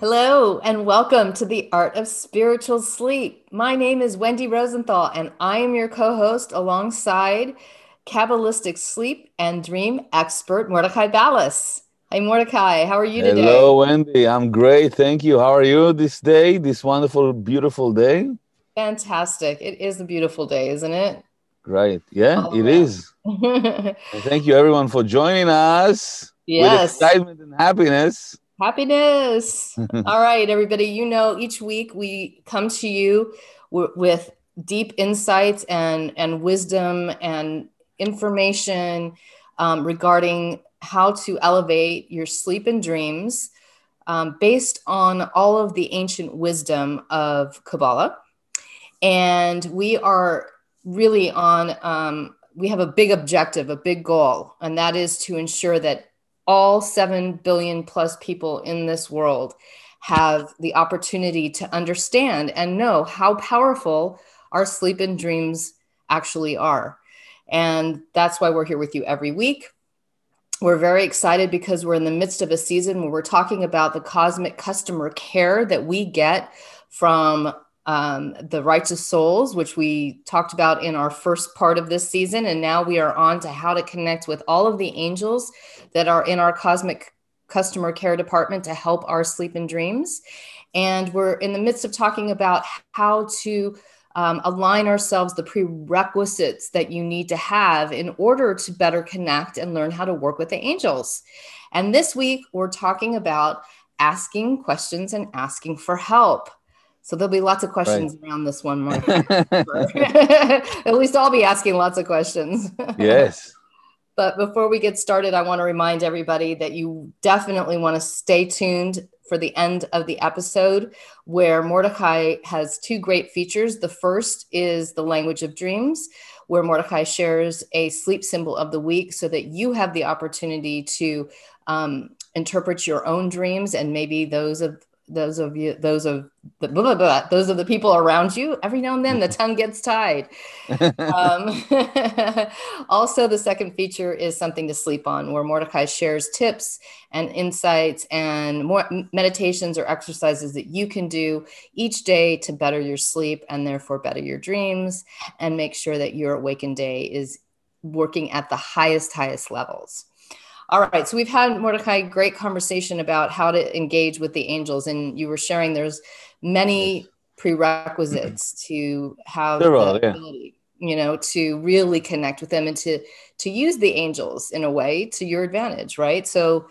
Hello, and welcome to the Art of Spiritual Sleep. My name is Wendy Rosenthal, and I am your co host alongside Kabbalistic sleep and dream expert Mordechay Balas. Hi, Mordechay. How are you today? Hello, Wendy. I'm great. Thank you. How are you this day, this wonderful, beautiful day? Fantastic. It is a beautiful day, isn't it? Great. Yeah, it around. is. thank you, everyone, for joining us. Yes. With excitement and happiness. Happiness. All right, everybody. You know, each week we come to you w- with deep insights and and wisdom and information um, regarding how to elevate your sleep and dreams um, based on all of the ancient wisdom of Kabbalah. And we are really on, um, we have a big objective, a big goal, and that is to ensure that all 7 billion plus people in this world have the opportunity to understand and know how powerful our sleep and dreams actually are. And that's why we're here with you every week. We're very excited because we're in the midst of a season where we're talking about the cosmic customer care that we get from um, the righteous souls, which we talked about in our first part of this season. And now we are on to how to connect with all of the angels that are in our cosmic customer care department to help our sleep and dreams. And we're in the midst of talking about how to um, align ourselves the prerequisites that you need to have in order to better connect and learn how to work with the angels. And this week, we're talking about asking questions and asking for help. So there'll be lots of questions right. around this one, Mark. At least I'll be asking lots of questions. yes. But before we get started, I want to remind everybody that you definitely want to stay tuned for the end of the episode, where Mordechay has two great features. The first is the language of dreams, where Mordechay shares a sleep symbol of the week so that you have the opportunity to um, interpret your own dreams and maybe those of those of you those of the blah, blah, blah, those of the people around you every now and then the tongue gets tied. Um, also the second feature is something to sleep on where Mordechay shares tips and insights and more meditations or exercises that you can do each day to better your sleep and therefore better your dreams and make sure that your awakened day is working at the highest highest levels all right. So we've had Mordechay great conversation about how to engage with the angels, and you were sharing there's many prerequisites to have the ability, you know, to really connect with them and to to use the angels in a way to your advantage, right? So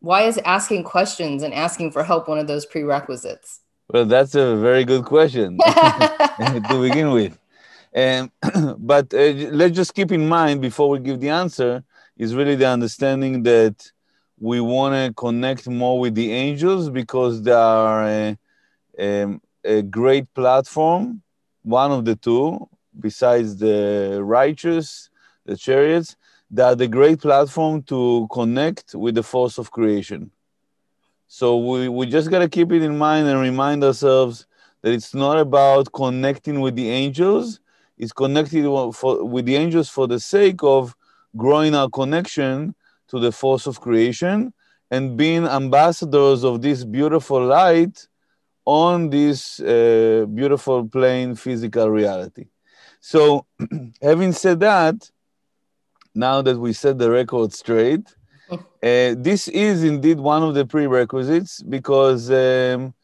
why is asking questions and asking for help one of those prerequisites? Well, that's a very good question to begin with. And but uh, let's just keep in mind before we give the answer is really the understanding that we want to connect more with the angels because they are a, a, a, great platform, one of the two, besides the righteous, the chariots, they are the great platform to connect with the force of creation. So we, we just got to keep it in mind and remind ourselves that it's not about connecting with the angels, it's connected with the angels for the sake of growing our connection to the force of creation and being ambassadors of this beautiful light on this uh, beautiful plane physical reality. So, having said that, now that we set the record straight, uh, this is indeed one of the prerequisites because um,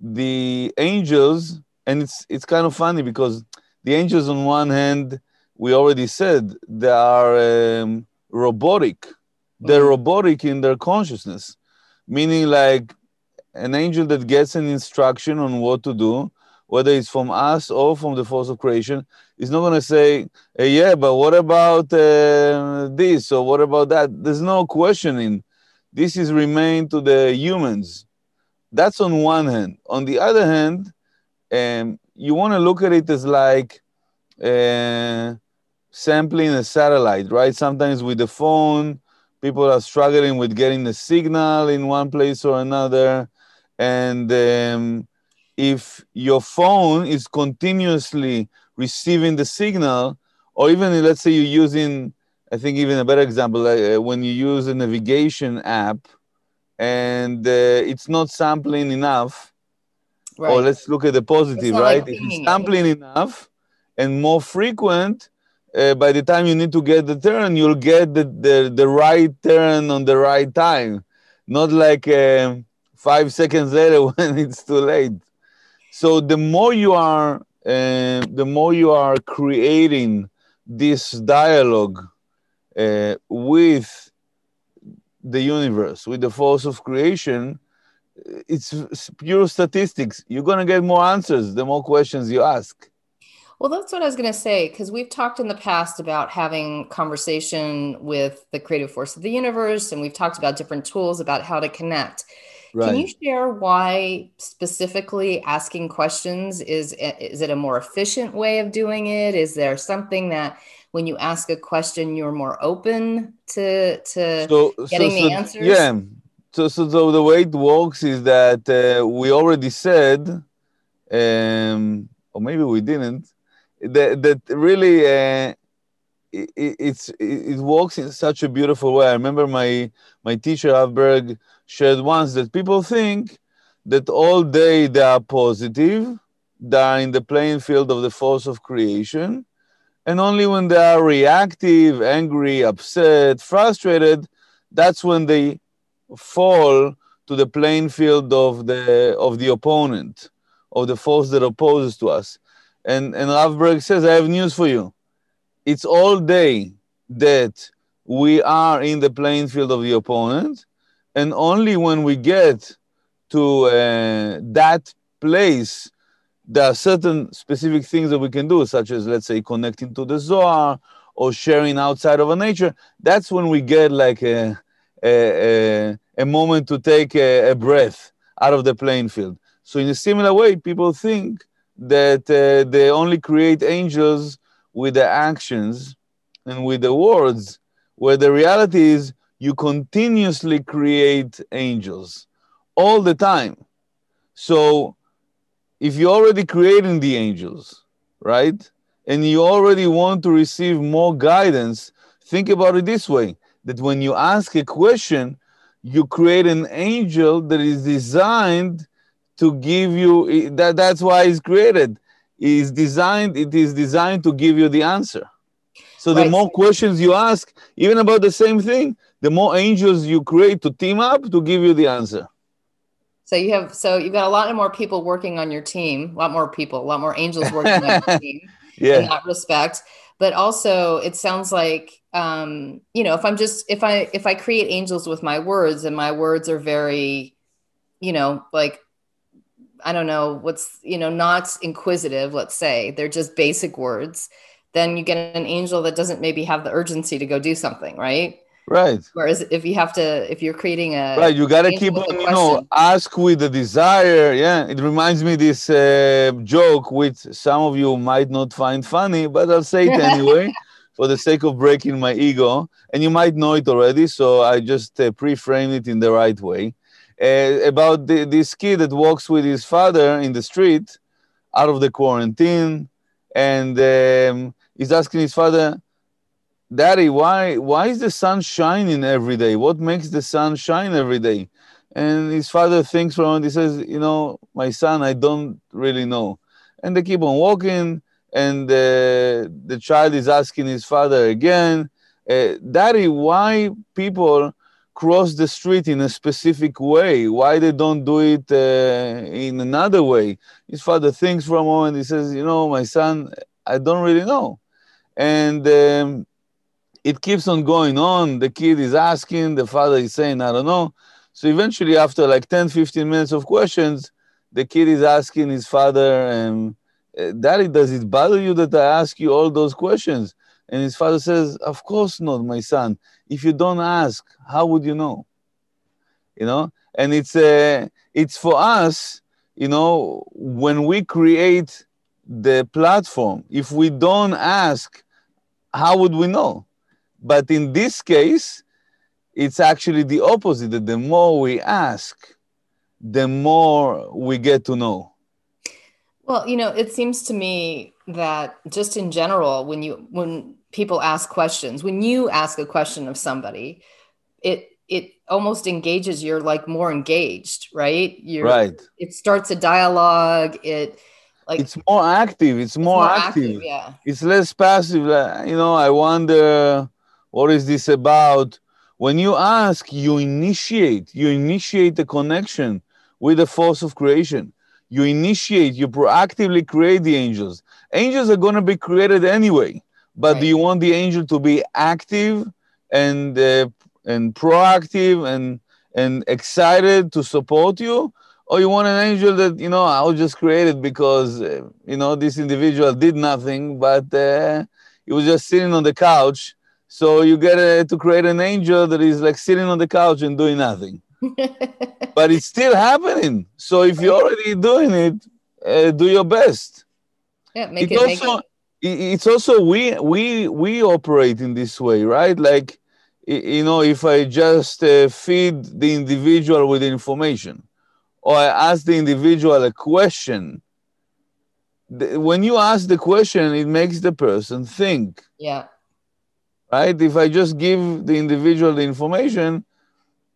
the angels, and it's it's kind of funny because the angels on one hand we already said they are um, robotic. They're mm-hmm. robotic in their consciousness, meaning like an angel that gets an instruction on what to do, whether it's from us or from the force of creation, is not going to say, hey, "Yeah, but what about uh, this or what about that?" There's no questioning. This is remain to the humans. That's on one hand. On the other hand, um, you want to look at it as like. Uh, sampling a satellite, right? Sometimes with the phone, people are struggling with getting the signal in one place or another. And um, if your phone is continuously receiving the signal, or even let's say you're using, I think even a better example, uh, when you use a navigation app and uh, it's not sampling enough. Right. Or let's look at the positive, right? Like if it's sampling enough and more frequent, uh, by the time you need to get the turn, you'll get the, the, the right turn on the right time, not like uh, five seconds later when it's too late. So the more you are, uh, the more you are creating this dialogue uh, with the universe, with the force of creation, it's pure statistics. You're to get more answers the more questions you ask. Well, that's what I was going to say because we've talked in the past about having conversation with the creative force of the universe, and we've talked about different tools about how to connect. Right. Can you share why specifically asking questions is is it a more efficient way of doing it? Is there something that when you ask a question you're more open to to so, getting so, so, the answers? Yeah. So, so, so the way it works is that uh, we already said, um, or maybe we didn't, that, that really uh, it, it's, it works in such a beautiful way. I remember my, my teacher, Rav Berg, shared once that people think that all day they are positive, they are in the playing field of the force of creation, and only when they are reactive, angry, upset, frustrated, that's when they fall to the playing field of the of the opponent, of the force that opposes to us. And, and Rav Berg says, I have news for you. It's all day that we are in the playing field of the opponent. And only when we get to uh, that place, there are certain specific things that we can do, such as, let's say, connecting to the Zohar or sharing outside of a nature. That's when we get like a, a, a, a moment to take a, a breath out of the playing field. So, in a similar way, people think that uh, they only create angels with the actions and with the words, where the reality is you continuously create angels all the time. So if you're already creating the angels, right, and you already want to receive more guidance, think about it this way that when you ask a question, you create an angel that is designed to give you that that's why it's created is designed it is designed to give you the answer so the right. more questions you ask even about the same thing the more angels you create to team up to give you the answer so you have so you've got a lot more people working on your team a lot more people a lot more angels working on your team yeah. in that respect but also it sounds like um, you know if i'm just if i if i create angels with my words and my words are very you know like I don't know what's you know not inquisitive, let's say they're just basic words, then you get an angel that doesn't maybe have the urgency to go do something, right? Right. Whereas if you have to, if you're creating a right, you got to keep on, you know, ask with the desire. Yeah, it reminds me this uh, joke, which some of you might not find funny, but I'll say it anyway, for the sake of breaking my ego. And you might know it already, so I just uh, pre-frame it in the right way uh, about the, this kid that walks with his father in the street out of the quarantine and um, he's asking his father daddy why why is the sun shining every day? What makes the sun shine every day? And his father thinks for a moment he says you know my son i don't really know. And they keep on walking and uh, the child is asking his father again uh, daddy why people cross the street in a specific way why they don't do it uh, in another way. His father thinks for a moment he says you know my son i don't really know. And um, it keeps on going on. The kid is asking the father is saying i don't know. So eventually after like 10 15 minutes of questions the kid is asking his father um, daddy does it bother you that i ask you all those questions? And his father says of course not my son if you don't ask, how would you know? You know, and it's uh, it's for us, you know, when we create the platform, if we don't ask, how would we know? But in this case, it's actually the opposite. That the more we ask, the more we get to know. Well, you know, it seems to me that just in general, when you when people ask questions. When you ask a question of somebody it it almost engages you're like more engaged right? You're right. it starts a dialogue it like it's more active it's more, it's more active. active. yeah. It's less passive like, you know i wonder what is this about? When you ask you initiate you initiate the connection with the force of creation. You initiate you proactively create the angels. Angels are going to be created anyway but Right. do you want the angel to be active and uh, and proactive and and excited to support you? Or you want an angel that you know i was just created because uh, you know this individual did nothing but uh, he was just sitting on the couch. So you get uh, to create an angel that is like sitting on the couch and doing nothing. But it's still happening. So if you're already doing it uh, do your best. Yeah make it it make it it's also we we we operate in this way right? Like you know if i just uh, feed the individual with information or i ask the individual a question the, when you ask the question it makes the person think. Yeah. Right? If i just give the individual the information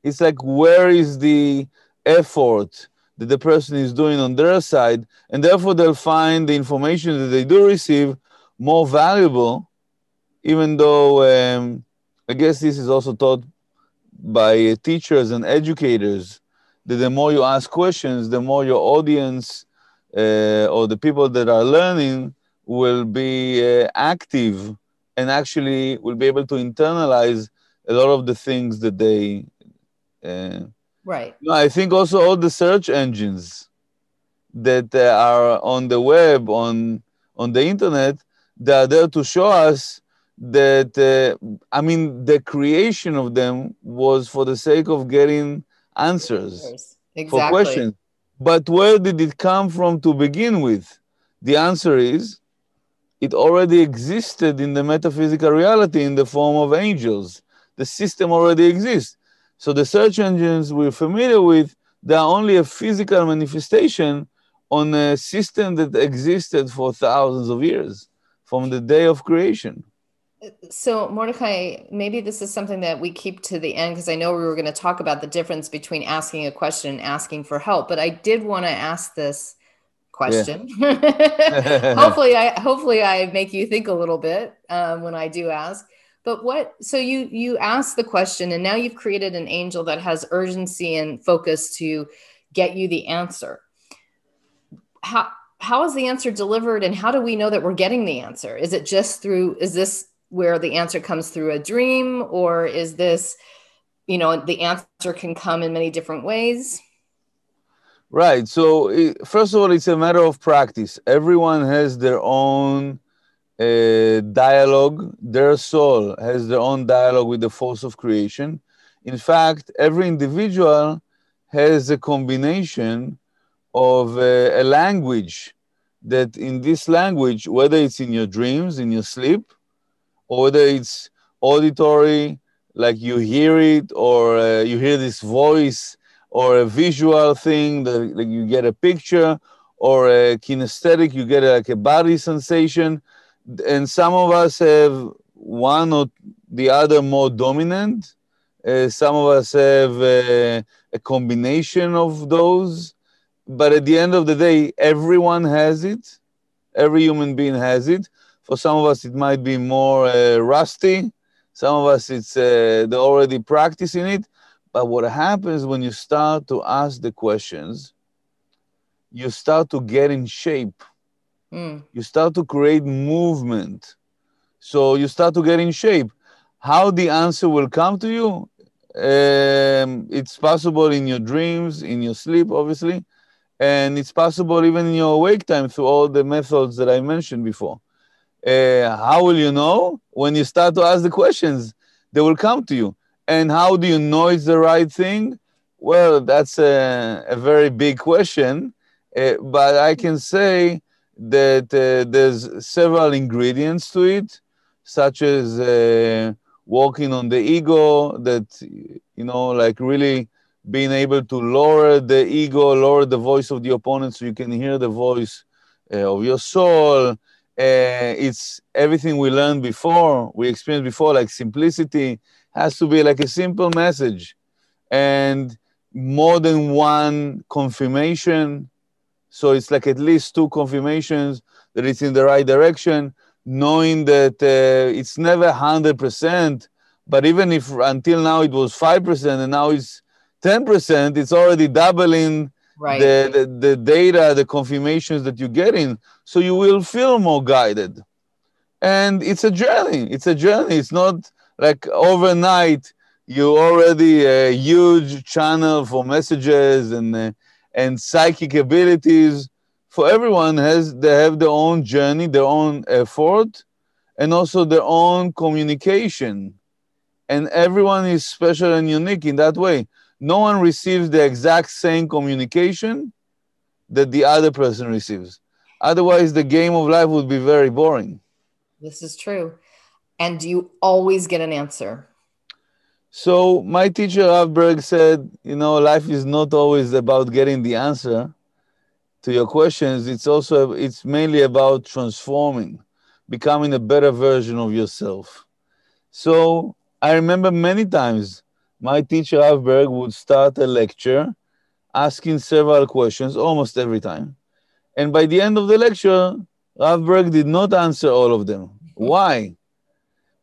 it's like where is the effort that the person is doing on their side? And therefore they'll find the information that they do receive more valuable even though um, i guess this is also taught by teachers and educators that the more you ask questions the more your audience uh, or the people that are learning will be uh, active and actually will be able to internalize a lot of the things that they uh, right. No, I think also all the search engines that uh, are on the web, on on the internet, they are there to show us that uh, I mean the creation of them was for the sake of getting answers exactly for questions. But where did it come from to begin with? The answer is it already existed in the metaphysical reality in the form of angels. The system already exists. So the search engines we're familiar with, they are only a physical manifestation on a system that existed for thousands of years from the day of creation. So, Mordechay, maybe this is something that we keep to the end because I know we were going to talk about the difference between asking a question and asking for help. But I did want to ask this question. hopefully, I hopefully I make you think a little bit um, when I do ask. But what? So you you asked the question, and now you've created an angel that has urgency and focus to get you the answer. How how is the answer delivered, and how do we know that we're getting the answer? Is it just through? Is this where the answer comes through a dream or is this you know the answer can come in many different ways Right. So, i- first of all, it's a matter of practice. Everyone has their own uh, dialogue. Their soul has their own dialogue with the force of creation. In fact, every individual has a combination of uh, a language that, in this language, whether it's in your dreams, in your sleep, or whether it's auditory, like you hear it, or uh, you hear this voice, or a visual thing that like you get a picture, or a kinesthetic, you get like a body sensation. And some of us have one or the other more dominant. Uh, some of us have uh, a combination of those. But at the end of the day, everyone has it. Every human being has it. For some of us, it might be more uh, rusty. Some of us, it's uh, they're already practicing it. But what happens when you start to ask the questions, you start to get in shape. Mm, You start to create movement. So you start to get in shape. How the answer will come to you? Um, it's possible in your dreams, in your sleep, obviously, and it's possible even in your awake time through all the methods that I mentioned before. Uh, how will you know? When you start to ask the questions, they will come to you. And how do you know it's the right thing? Well, that's a, a very big question, uh, but I can say that uh, there's several ingredients to it, such as uh, working on the ego, that, you know, like really being able to lower the ego, lower the voice of the opponent so you can hear the voice uh, of your soul. Uh, it's everything we learned before, we experienced before, like simplicity has to be like a simple message. and more than one confirmation. So it's like at least two confirmations that it's in the right direction, knowing that uh, it's never 100%, but even if until now it was 5% and now it's 10%, it's already doubling right. the, the, the data, the confirmations that you're getting. So you will feel more guided. And it's a journey. It's a journey. It's not like overnight you already a huge channel for messages and uh, and psychic abilities for everyone has they have their own journey their own effort and also their own communication and everyone is special and unique in that way no one receives the exact same communication that the other person receives otherwise the game of life would be very boring this is true and you always get an answer so my teacher Rav Berg said, you know, life is not always about getting the answer to your questions. It's also it's mainly about transforming, becoming a better version of yourself. So I remember many times my teacher Rav Berg would start a lecture asking several questions almost every time. And by the end of the lecture, Rav Berg did not answer all of them. Why?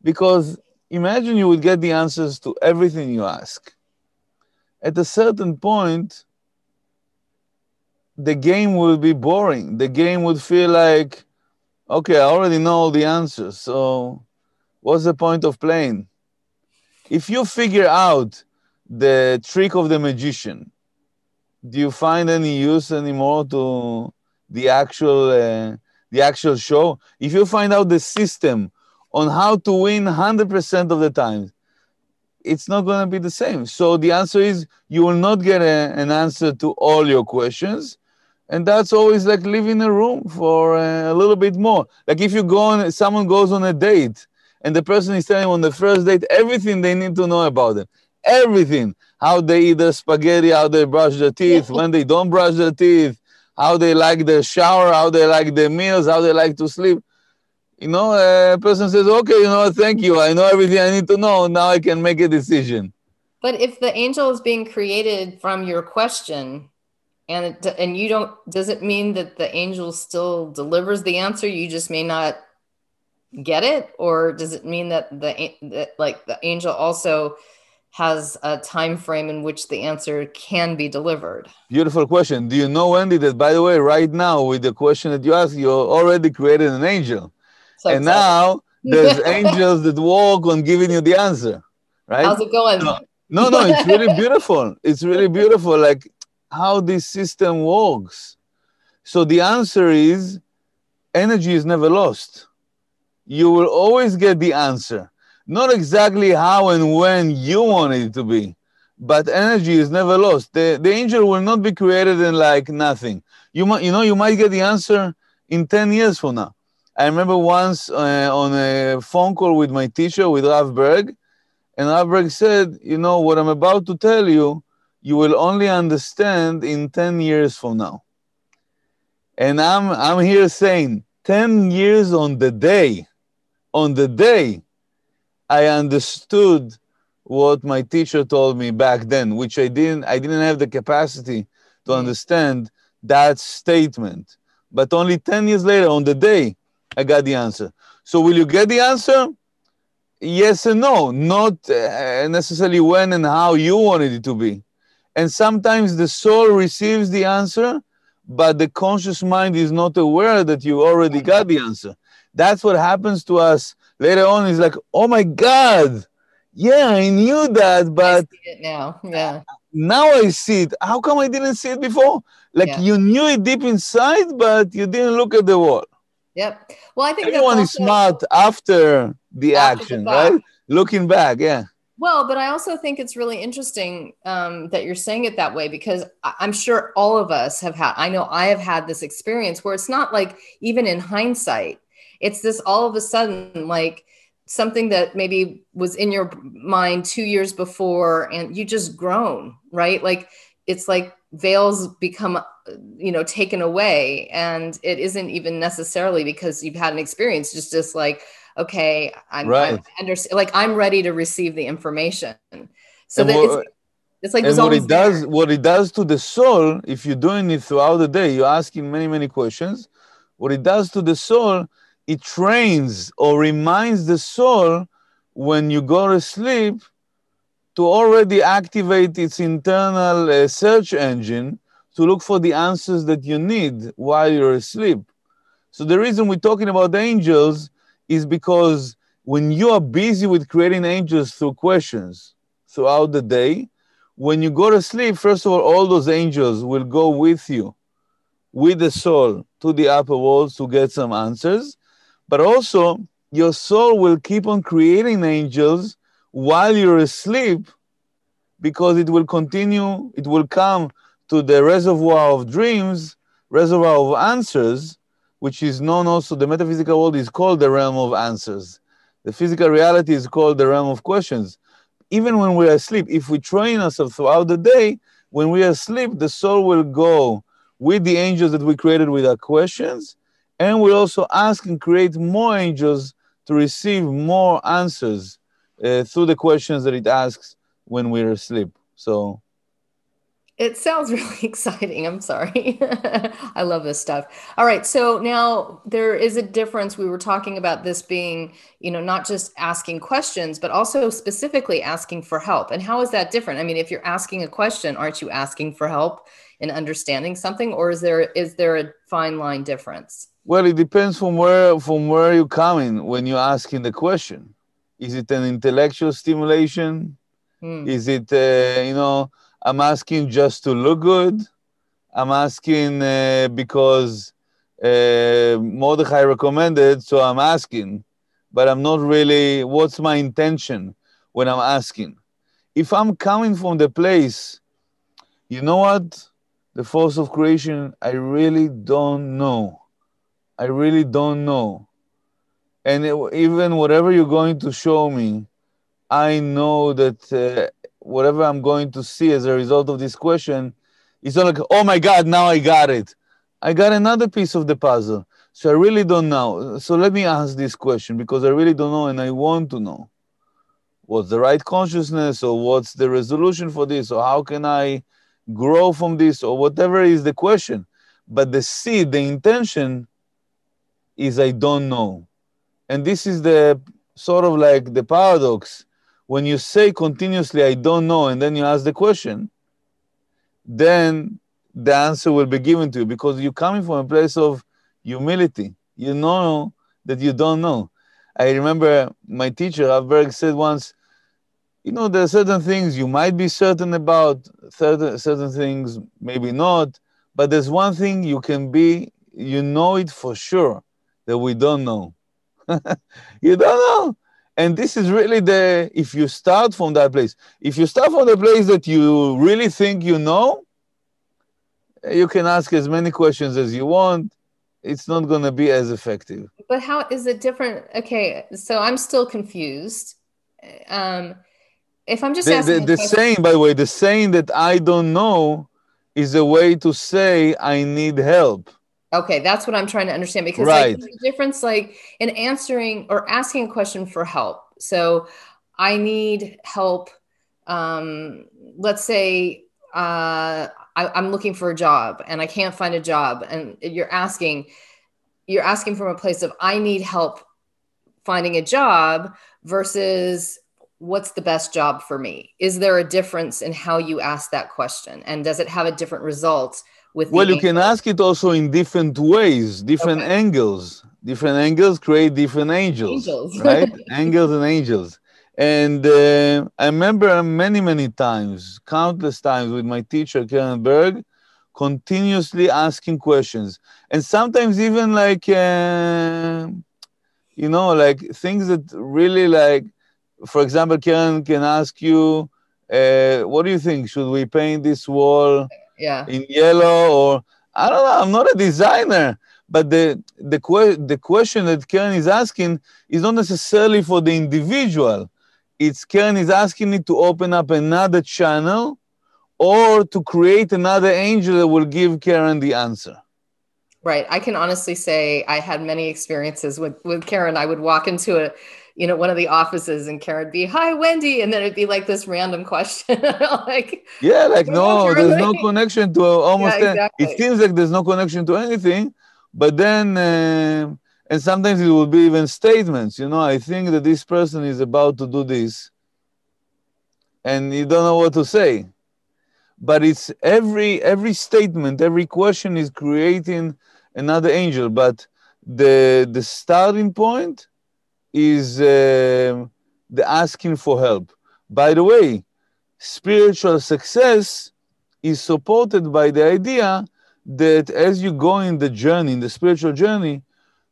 Because imagine you would get the answers to everything you ask. At a certain point, the game will be boring. The game would feel like, okay, I already know all the answers. So, what's the point of playing? If you figure out the trick of the magician, do you find any use anymore to the actual uh, the actual show? If you find out the system on how to win 100% of the time, it's not going to be the same. So the answer is you will not get a, an answer to all your questions. And that's always like leaving a room for a, a little bit more. Like if you go on, someone goes on a date and the person is telling on the first date everything they need to know about them. Everything. How they eat their spaghetti, how they brush their teeth, when they don't brush their teeth, how they like their shower, how they like their meals, how they like to sleep you know, a person says, okay, you know, thank you. I know everything I need to know. Now I can make a decision. But if the angel is being created from your question, and it, and you don't, does it mean that the angel still delivers the answer? You just may not get it, or does it mean that the that like the angel also has a time frame in which the answer can be delivered? Beautiful question. Do you know, Wendy, that by the way, right now with the question that you asked, you already created an angel. So and now there's angels that walk on giving you the answer, right? How's it going? No, no, no it's really beautiful. It's really beautiful, like how this system works. So the answer is energy is never lost. You will always get the answer. Not exactly how and when you want it to be, but energy is never lost. The, the angel will not be created in like nothing. You might, you know, you might get the answer in 10 years from now. I remember once uh, on a phone call with my teacher, with Rav Berg, and Rav Berg said, You know, what I'm about to tell you, you will only understand in 10 years from now. And I'm, I'm here saying, 10 years on the day, on the day, I understood what my teacher told me back then, which I didn't, I didn't have the capacity to mm. understand that statement. But only 10 years later, on the day, I got the answer. So will you get the answer? Yes and no, not uh, necessarily when and how you wanted it to be. And sometimes the soul receives the answer, but the conscious mind is not aware that you already got the answer. That's what happens to us later on. Is like, oh my God, yeah, I knew that, but I see it now, yeah. Now I see it. How come I didn't see it before? Like yeah. you knew it deep inside, but you didn't look at the wall. Yep. Well, I think everyone is smart after the after action, the right? Looking back, yeah. Well, but I also think it's really interesting um, that you're saying it that way because I'm sure all of us have had, I know I have had this experience where it's not like even in hindsight, it's this all of a sudden like something that maybe was in your mind two years before and you just grown, right? Like it's like veils become uh, you know taken away and it isn't even necessarily because you've had an experience just just like okay i'm, right. I'm under, like i'm ready to receive the information so that it's It's like and what it does, what it does to the soul, if you're doing it throughout the day, you're asking many, many questions. What it does to the soul, it trains or reminds the soul when you go to sleep to already activate its internal uh, search engine to look for the answers that you need while you're asleep. So the reason we're talking about angels is because when you are busy with creating angels through questions throughout the day, when you go to sleep, first of all, all those angels will go with you, with the soul, to the upper worlds to get some answers. But also, your soul will keep on creating angels while you're asleep because it will continue, it will come to the reservoir of dreams, reservoir of answers, which is known also, the metaphysical world is called the realm of answers. The physical reality is called the realm of questions. Even when we are asleep, if we train ourselves throughout the day, when we are asleep, the soul will go with the angels that we created with our questions, and we'll also ask and create more angels to receive more answers uh, through the questions that it asks when we're asleep. So it sounds really exciting. I'm sorry. I love this stuff. All right. So now there is a difference. We were talking about this being, you know, not just asking questions, but also specifically asking for help. And how is that different? I mean, if you're asking a question, aren't you asking for help in understanding something, or is there is there a fine line difference? Well, it depends from where from where you're coming when you're asking the question. Is it an intellectual stimulation? Hmm. Is it, uh, you know, I'm asking just to look good. I'm asking uh, because uh, Mordechay recommended, so I'm asking, but I'm not really. What's my intention when I'm asking? If I'm coming from the place, you know what? The force of creation, I really don't know. I really don't know. And it, even whatever you're going to show me, I know that uh, whatever I'm going to see as a result of this question, it's not like, oh my God, now I got it. I got another piece of the puzzle. So I really don't know. So let me ask this question because I really don't know and I want to know. What's the right consciousness or what's the resolution for this or how can I grow from this or whatever is the question. But the seed, the intention is I don't know. And this is the sort of like the paradox when you say continuously, I don't know, and then you ask the question, then the answer will be given to you because you're coming from a place of humility. You know that you don't know. I remember my teacher, Rav Berg, said once, you know, there are certain things you might be certain about, certain, certain things maybe not, but there's one thing you can be, you know it for sure that we don't know. you don't know. And this is really the if you start from that place if you start from the place that you really think you know you can ask as many questions as you want. It's not going to be as effective. But how is it different? Okay so i'm still confused. Um if i'm just the, asking the, the saying by the way the saying that i don't know is a way to say i need help Okay, that's what I'm trying to understand because right. like, the difference, like in answering or asking a question for help. So I need help. Um, let's say uh, I, I'm looking for a job and I can't find a job, and you're asking, you're asking from a place of I need help finding a job versus what's the best job for me. Is there a difference in how you ask that question, and does it have a different result? With well you can ask it also in different ways different okay. angles. Different angles create different angels, angels. right? Angels and angels. And uh, i remember many many times countless times with my teacher karen berg continuously asking questions. And sometimes even like uh, you know like things that really like for example karen can ask you uh, what do you think? Should we paint this wall yeah. in yellow or i don't know i'm not a designer but the the, que- the question that karen is asking is not necessarily for the individual. It's karen is asking it to open up another channel or to create another angel that will give karen the answer. Right. I can honestly say i had many experiences with with karen. I would walk into a you know, one of the offices and Karen be, hi, Wendy. And then it'd be like this random question. like, yeah, like, no, there's no connection to almost, yeah, exactly. it seems like there's no connection to anything. But then, uh, and sometimes it will be even statements, you know, I think that this person is about to do this. And you don't know what to say. But it's every every statement, every question is creating another angel. But the the starting point is uh, the asking for help. By the way, spiritual success is supported by the idea that as you go in the journey, in the spiritual journey,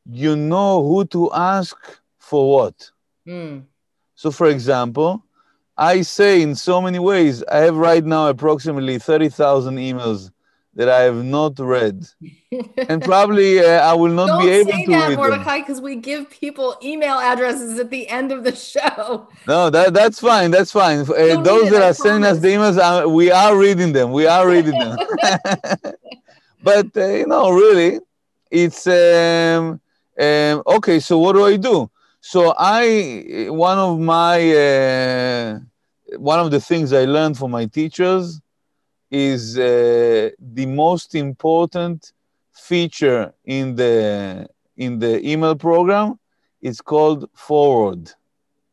you know who to ask for what. Mm. So, for example, I say in so many ways, I have right now approximately 30,000 emails that I have not read, and probably uh, I will not Don't be able to that, read Mordechay, because we give people email addresses at the end of the show. No, that that's fine. That's fine. Uh, those that are sending us the emails, uh, we are reading them. We are reading them. but uh, you know, really, it's um, um, okay. So what do I do? So I one of my uh, one of the things I learned from my teachers is uh, the most important feature in the in the email program. It's called forward.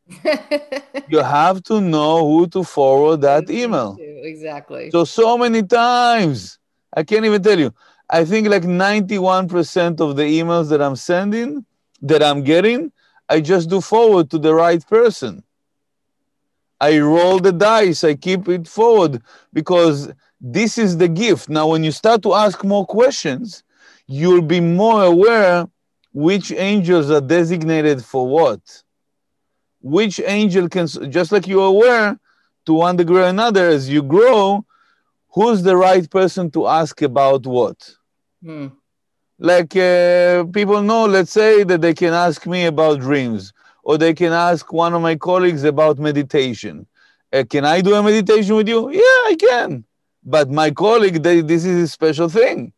you have to know who to forward that email. Exactly. So so many times I can't even tell you. I think like 91% of the emails that I'm sending, that I'm getting, I just do forward to the right person. I roll the dice, I keep it forward because this is the gift. Now, when you start to ask more questions, you'll be more aware which angels are designated for what. Which angel can, just like you're aware to one degree or another, as you grow, who's the right person to ask about what? Hmm. Like uh, people know, let's say that they can ask me about dreams, or they can ask one of my colleagues about meditation. Uh, can I do a meditation with you? Yeah, I can but my colleague, they, this is a special thing.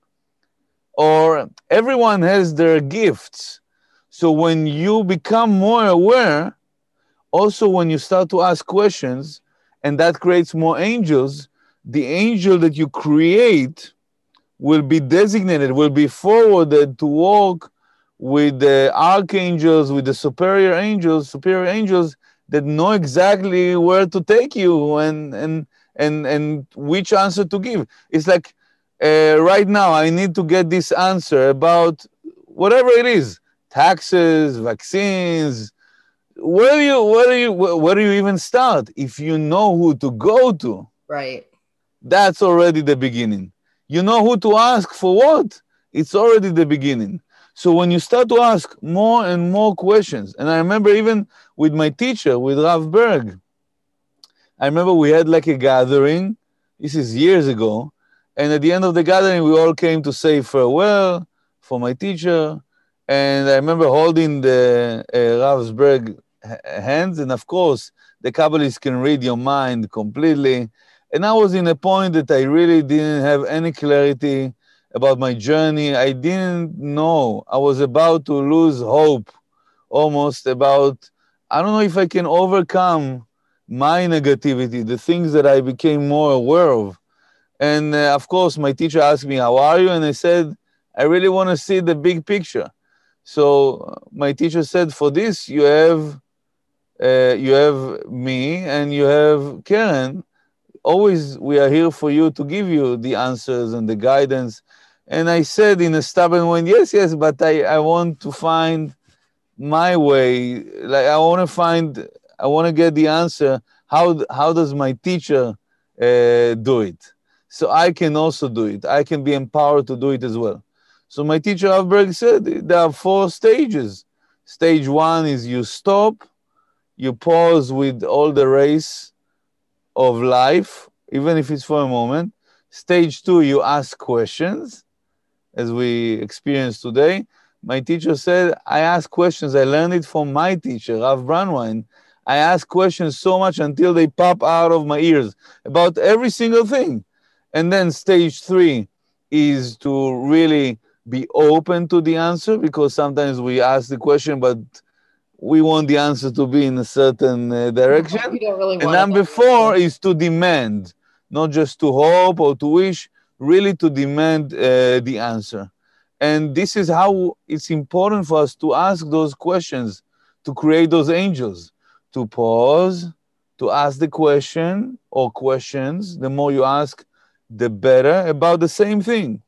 Or everyone has their gifts. So when you become more aware, also when you start to ask questions, and that creates more angels, the angel that you create will be designated, will be forwarded to walk with the archangels, with the superior angels, superior angels that know exactly where to take you and and and and which answer to give. It's like uh, right now I need to get this answer about whatever it is, taxes, vaccines. Where do you where do you where do you even start if you know who to go to? Right. That's already the beginning. You know who to ask for what? It's already the beginning. So when you start to ask more and more questions, and I remember even with my teacher, with Rav Berg, I remember we had like a gathering. This is years ago. And at the end of the gathering, we all came to say farewell for my teacher. And I remember holding the uh, Rav Berg's hands. And of course, the Kabbalists can read your mind completely. And I was in a point that I really didn't have any clarity about my journey. I didn't know. I was about to lose hope almost about, I don't know if I can overcome my negativity, the things that I became more aware of. And uh, of course, my teacher asked me, How are you? And I said, I really want to see the big picture. So uh, my teacher said, For this, you have. Uh, you have me and you have Karen. Always, we are here for you to give you the answers and the guidance. And I said in a stubborn way, yes, yes, but I, I want to find my way. Like I want to find I want to get the answer. How how does my teacher uh, do it? So I can also do it. I can be empowered to do it as well. So my teacher Rav Berg said there are four stages. Stage one is you stop, you pause with all the race of life, even if it's for a moment. Stage two, you ask questions, as we experienced today. My teacher said, I ask questions. I learned it from my teacher, Rav Brandwein, I ask questions so much until they pop out of my ears about every single thing. And then stage three is to really be open to the answer because sometimes we ask the question, but we want the answer to be in a certain uh, direction. Really and number four is to demand, not just to hope or to wish, really to demand uh, the answer. And this is how it's important for us to ask those questions, to create those angels, to pause, to ask the question or questions. The more you ask, the better about the same thing.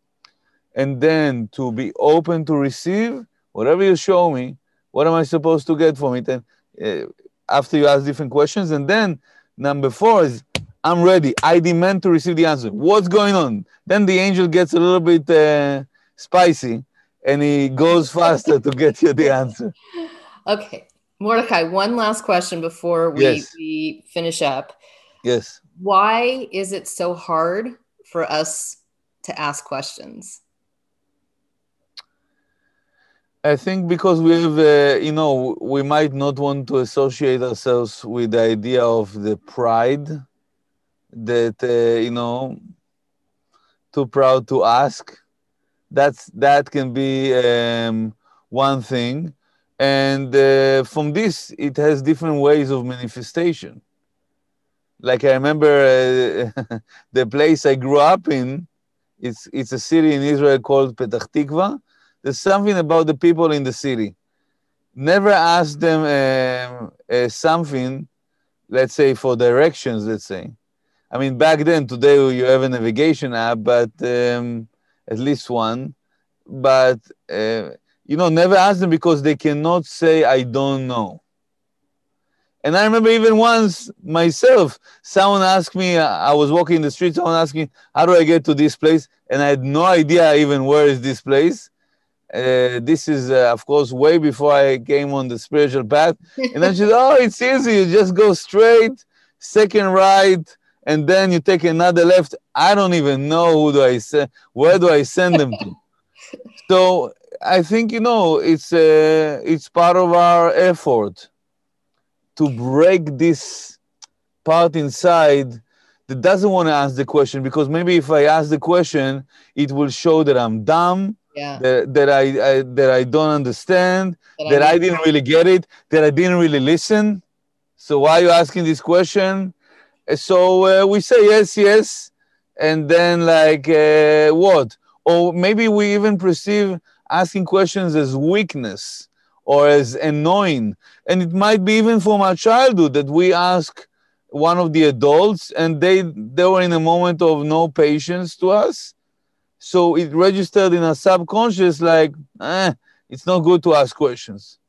And then to be open to receive whatever you show me, what am I supposed to get from it? And uh, after you ask different questions, and then number four is I'm ready. I demand to receive the answer. What's going on? Then the angel gets a little bit uh, spicy and he goes faster to get you the answer. Okay. Mordechay, one last question before we, yes. we finish up. Yes. Why is it so hard for us to ask questions? I think because we have, uh, you know, we might not want to associate ourselves with the idea of the pride that, uh, you know, too proud to ask. That's that can be um, one thing, and uh, from this it has different ways of manifestation. Like I remember uh, the place I grew up in. It's it's a city in Israel called Petah Tikva there's something about the people in the city. Never ask them um, uh, something, let's say for directions, let's say. I mean, back then, today you have a navigation app, but um, at least one. But, uh, you know, never ask them because they cannot say, I don't know. And I remember even once myself, someone asked me, I was walking in the street, someone asked me, how do I get to this place? And I had no idea even where is this place. Uh, this is, uh, of course, way before I came on the spiritual path. And then she said, Oh, it's easy. You just go straight, second right, and then you take another left. I don't even know who do I send, where do I send them to? so I think, you know, it's, uh, it's part of our effort to break this part inside that doesn't want to ask the question because maybe if I ask the question, it will show that I'm dumb yeah. that, that I, I, that I don't understand, that, that I, I, didn't really get it, that I didn't really listen. So why are you asking this question? So uh, we say yes, yes, and then like uh, what? Or maybe we even perceive asking questions as weakness or as annoying, and it might be even from our childhood that we ask one of the adults and they they were in a moment of no patience to us so it registered in a subconscious like, eh, it's not good to ask questions.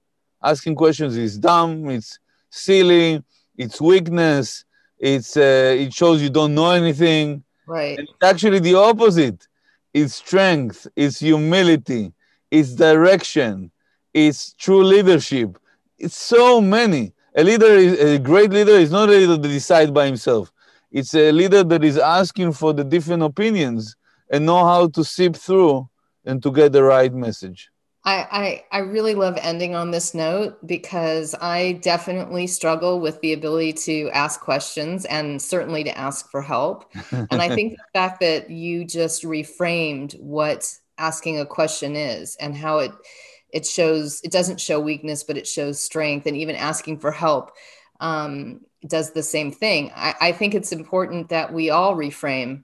Asking questions is dumb, it's silly, it's weakness, it's uh, it shows you don't know anything. Right. And it's actually the opposite. It's strength, it's humility, it's direction, it's true leadership. It's so many. A leader is a great leader is not a leader that decides by himself. It's a leader that is asking for the different opinions and know how to sift through and to get the right message. I, I, I really love ending on this note because I definitely struggle with the ability to ask questions and certainly to ask for help. and I think the fact that you just reframed what asking a question is and how it it shows it doesn't show weakness but it shows strength and even asking for help um, does the same thing I, I think it's important that we all reframe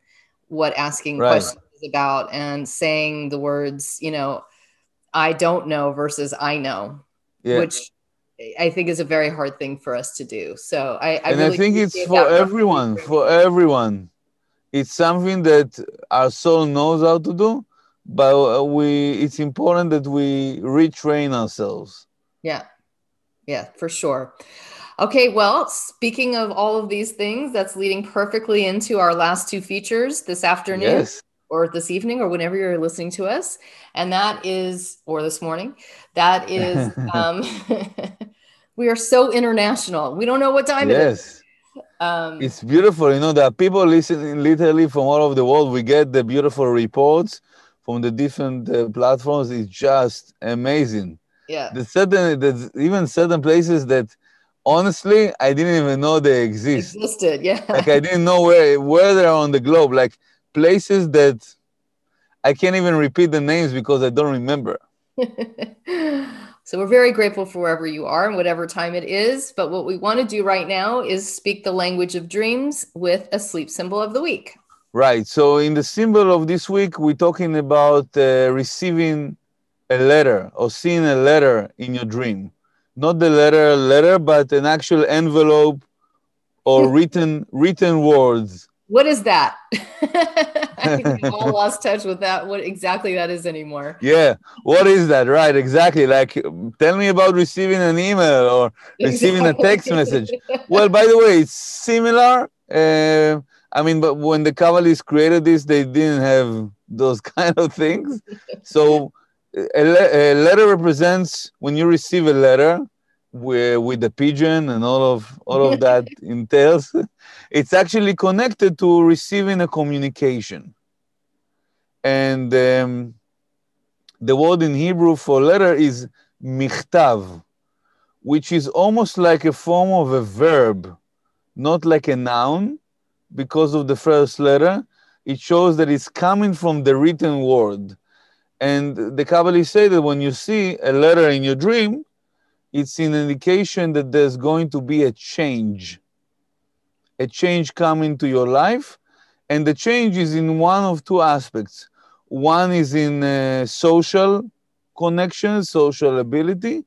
what asking right. questions is about and saying the words, you know, I don't know versus I know, yeah. which I think is a very hard thing for us to do. So I, I and really I think it's for everyone, for everyone. It's something that our soul knows how to do, but we it's important that we retrain ourselves. Yeah, yeah, for sure. Okay, well, speaking of all of these things, that's leading perfectly into our last two features this afternoon yes. or this evening or whenever you're listening to us. And that is, or this morning, that is, um, we are so international. We don't know what time yes. it is. Um, it's beautiful. You know, there are people listening literally from all over the world. We get the beautiful reports from the different uh, platforms. is just amazing. Yeah. The certain, there's even certain places that honestly, I didn't even know they exist. Existed, yeah. Like I didn't know where where they're on the globe. Like places that I can't even repeat the names because I don't remember. So we're very grateful for wherever you are and whatever time it is. But what we want to do right now is speak the language of dreams with a sleep symbol of the week. Right. So in the symbol of this week, we're talking about uh, receiving a letter or seeing a letter in your dream. Not the letter letter, but an actual envelope or written written words. What is that? I think we all lost touch with that. What exactly that is anymore? Yeah, what is that? Right, exactly. Like, tell me about receiving an email or receiving a text message. Well, by the way, it's similar. Uh, I mean, but when the Kabbalists created this, they didn't have those kind of things. So, a, le- a letter represents when you receive a letter with, with the pigeon and all of all of that entails it's actually connected to receiving a communication and um, the word in hebrew for letter is michtav which is almost like a form of a verb not like a noun because of the first letter it shows that it's coming from the written word and the kabbalists say that when you see a letter in your dream it's an indication that there's going to be a change, a change coming to your life. And the change is in one of two aspects. One is in uh, social connection, social ability,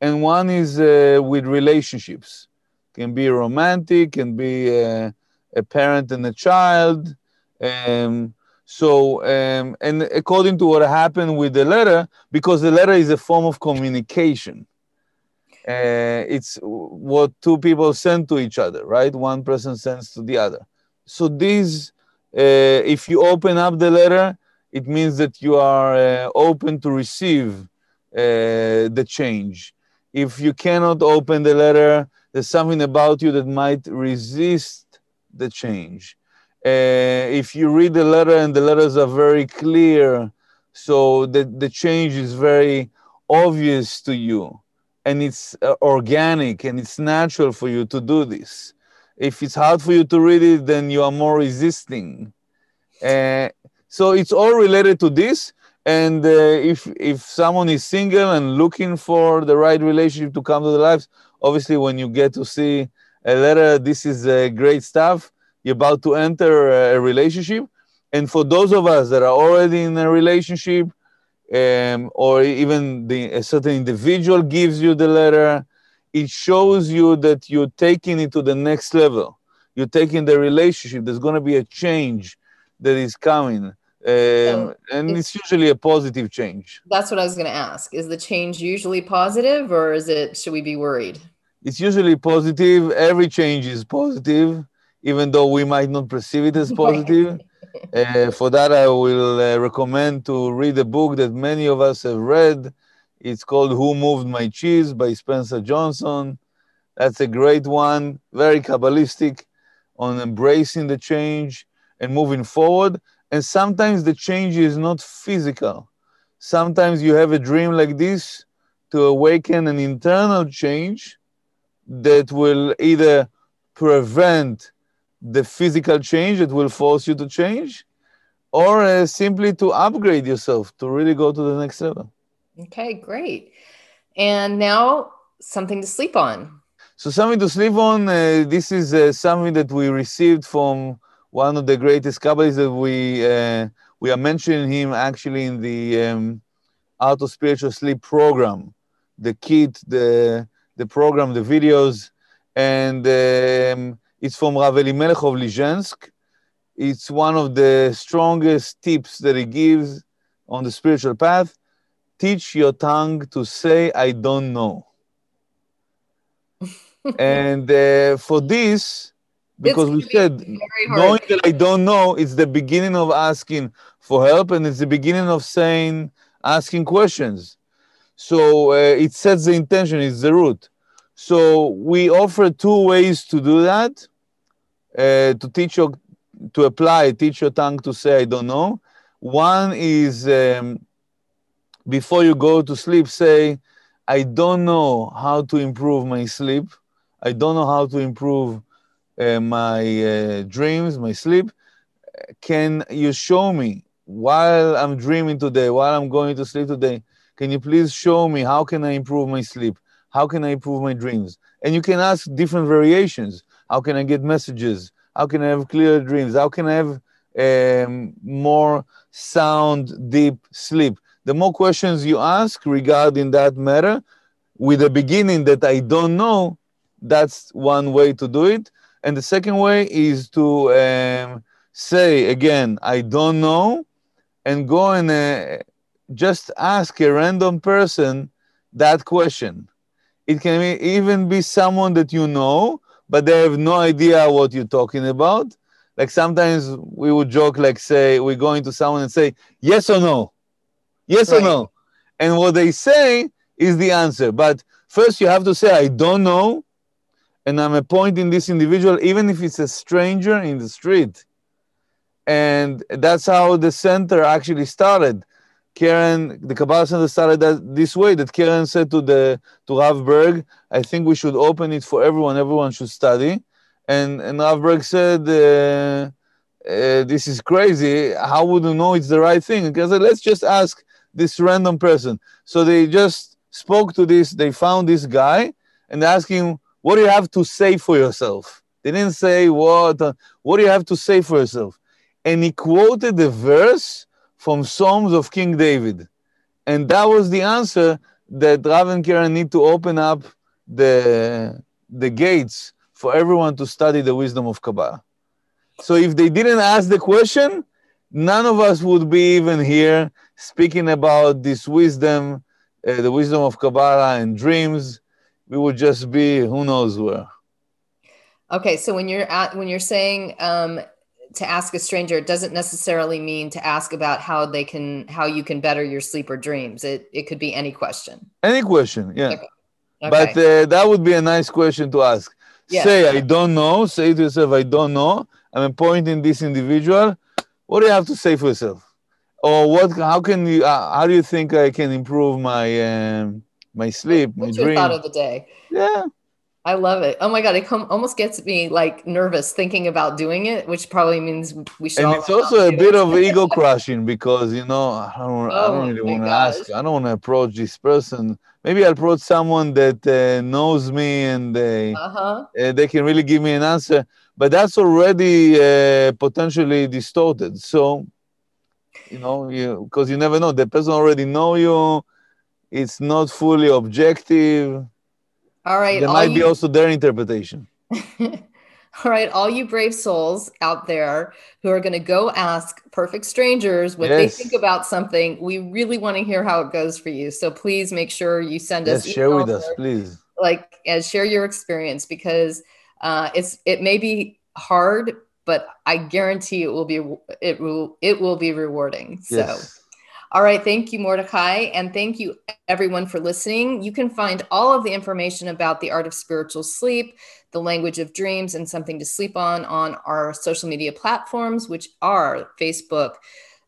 and one is uh, with relationships. Can be romantic, can be uh, a parent and a child. Um, so, um, and according to what happened with the letter, because the letter is a form of communication uh, it's what two people send to each other, right? One person sends to the other. So these, uh, if you open up the letter, it means that you are uh, open to receive uh, the change. If you cannot open the letter, there's something about you that might resist the change. Uh, if you read the letter and the letters are very clear, so that the change is very obvious to you and it's uh, organic and it's natural for you to do this. If it's hard for you to read it, then you are more resisting. Uh, so it's all related to this. And uh, if if someone is single and looking for the right relationship to come to their lives, obviously when you get to see a letter, this is uh, great stuff. You're about to enter a relationship. And for those of us that are already in a relationship, um, or even the, a certain individual gives you the letter, it shows you that you're taking it to the next level. You're taking the relationship. There's going to be a change that is coming. Um, and it's, it's, usually a positive change. That's what I was going to ask. Is the change usually positive or is it, should we be worried? It's usually positive. Every change is positive, even though we might not perceive it as positive. Uh, for that, I will uh, recommend to read a book that many of us have read. It's called Who Moved My Cheese by Spencer Johnson. That's a great one, very Kabbalistic on embracing the change and moving forward. And sometimes the change is not physical. Sometimes you have a dream like this to awaken an internal change that will either prevent the physical change that will force you to change, or uh, simply to upgrade yourself to really go to the next level. Okay, great. And now something to sleep on. So, something to sleep on. Uh, this is uh, something that we received from one of the greatest Kabbalists that we uh, we are mentioning him actually in the um, Art of Spiritual Sleep program, the kit, the the program, the videos, and um, it's from Rav Elimelech of Lizhensk. It's one of the strongest tips that he gives on the spiritual path. Teach your tongue to say, I don't know. and uh, for this, because we said knowing that I don't know, it's the beginning of asking for help and it's the beginning of saying, asking questions. So uh, it sets the intention, it's the root. So we offer two ways to do that, uh, to teach your, to apply, teach your tongue to say, I don't know. One is um, before you go to sleep, say, I don't know how to improve my sleep. I don't know how to improve uh, my uh, dreams, my sleep. Can you show me while I'm dreaming today, while I'm going to sleep today? Can you please show me how can I improve my sleep? How can I improve my dreams? And you can ask different variations. How can I get messages? How can I have clear dreams? How can I have um, more sound, deep sleep? The more questions you ask regarding that matter, with the beginning that I don't know, that's one way to do it. And the second way is to um, say again, I don't know, and go and uh, just ask a random person that question. It can be, even be someone that you know, but they have no idea what you're talking about. Like sometimes we would joke, like say, we're going to someone and say, yes or no, yes right. or no. And what they say is the answer. But first you have to say, I don't know. And I'm appointing this individual, even if it's a stranger in the street. And that's how the center actually started. Karen, the Kabbalah Center started that this way. That Karen said to the to Rav Berg, I think we should open it for everyone. Everyone should study. And and Rav Berg said, uh, uh, "This is crazy. How would you know it's the right thing?" Because let's just ask this random person. So they just spoke to this. They found this guy and asked him, "What do you have to say for yourself?" They didn't say what. Uh, what do you have to say for yourself? and he quoted the verse from Psalms of King David. And that was the answer that Rav and Karen need to open up the, the gates for everyone to study the wisdom of Kabbalah. So if they didn't ask the question, none of us would be even here speaking about this wisdom, uh, the wisdom of Kabbalah and dreams. We would just be who knows where. Okay, so when you're at when you're saying um, to ask a stranger it doesn't necessarily mean to ask about how they can how you can better your sleep or dreams. It it could be any question. Any question yeah. Okay. Okay. but uh, that would be a nice question to ask. Yes. say i don't know. Say to yourself i don't know. I'm appointing this individual. What do you have to say for yourself? Or what how can you uh, how do you think i can improve my um, my sleep What's my your dream? thought of the day? Yeah I love it. Oh my god, it com- almost gets me like nervous thinking about doing it, which probably means we should. And it's also a bit of ego crushing because you know I don't, oh I don't really want to ask. I don't want to approach this person. Maybe I'll approach someone that uh, knows me and they uh-huh. uh, they can really give me an answer. But that's already uh, potentially distorted. So you know, you because you never know. The person already know you. It's not fully objective all right. There might you, be also their interpretation. all right, all you brave souls out there who are going to go ask perfect strangers what yes. they think about something, we really want to hear how it goes for you. So please make sure you send yes, us. share with us, please. Like, and share your experience because uh, it's it may be hard, but I guarantee it will be it will it will be rewarding. Yes. So. All right. Thank you, Mordechay. And thank you, everyone, for listening. You can find all of the information about the art of spiritual sleep, the language of dreams, and something to sleep on on our social media platforms, which are Facebook,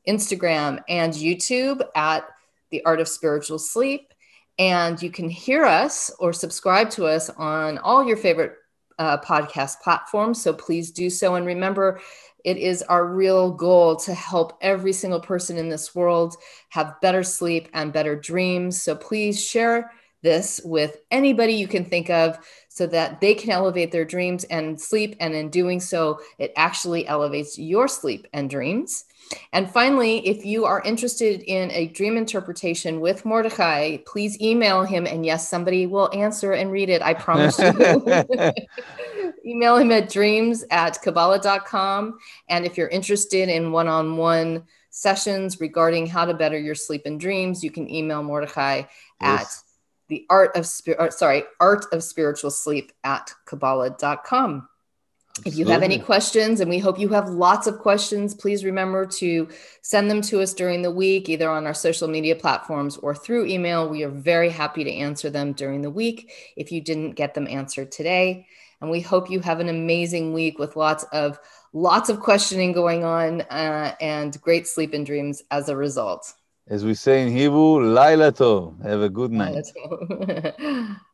Instagram, and YouTube at the art of spiritual sleep. And you can hear us or subscribe to us on all your favorite uh, podcast platforms. So please do so. And remember, it is our real goal to help every single person in this world have better sleep and better dreams. So please share this with anybody you can think of so that they can elevate their dreams and sleep. And in doing so, it actually elevates your sleep and dreams. And finally, if you are interested in a dream interpretation with Mordechay, please email him. And yes, somebody will answer and read it. I promise you. email him at dreams at Kabbalah.com. And if you're interested in one on one sessions regarding how to better your sleep and dreams, you can email Mordechay yes. at the art of spirit, sorry, art of spiritual sleep at Kabbalah.com. If you have any questions, and we hope you have lots of questions, please remember to send them to us during the week, either on our social media platforms or through email. We are very happy to answer them during the week if you didn't get them answered today. And we hope you have an amazing week with lots of lots of questioning going on uh, and great sleep and dreams as a result. As we say in Hebrew, Laila Tov. Have a good night.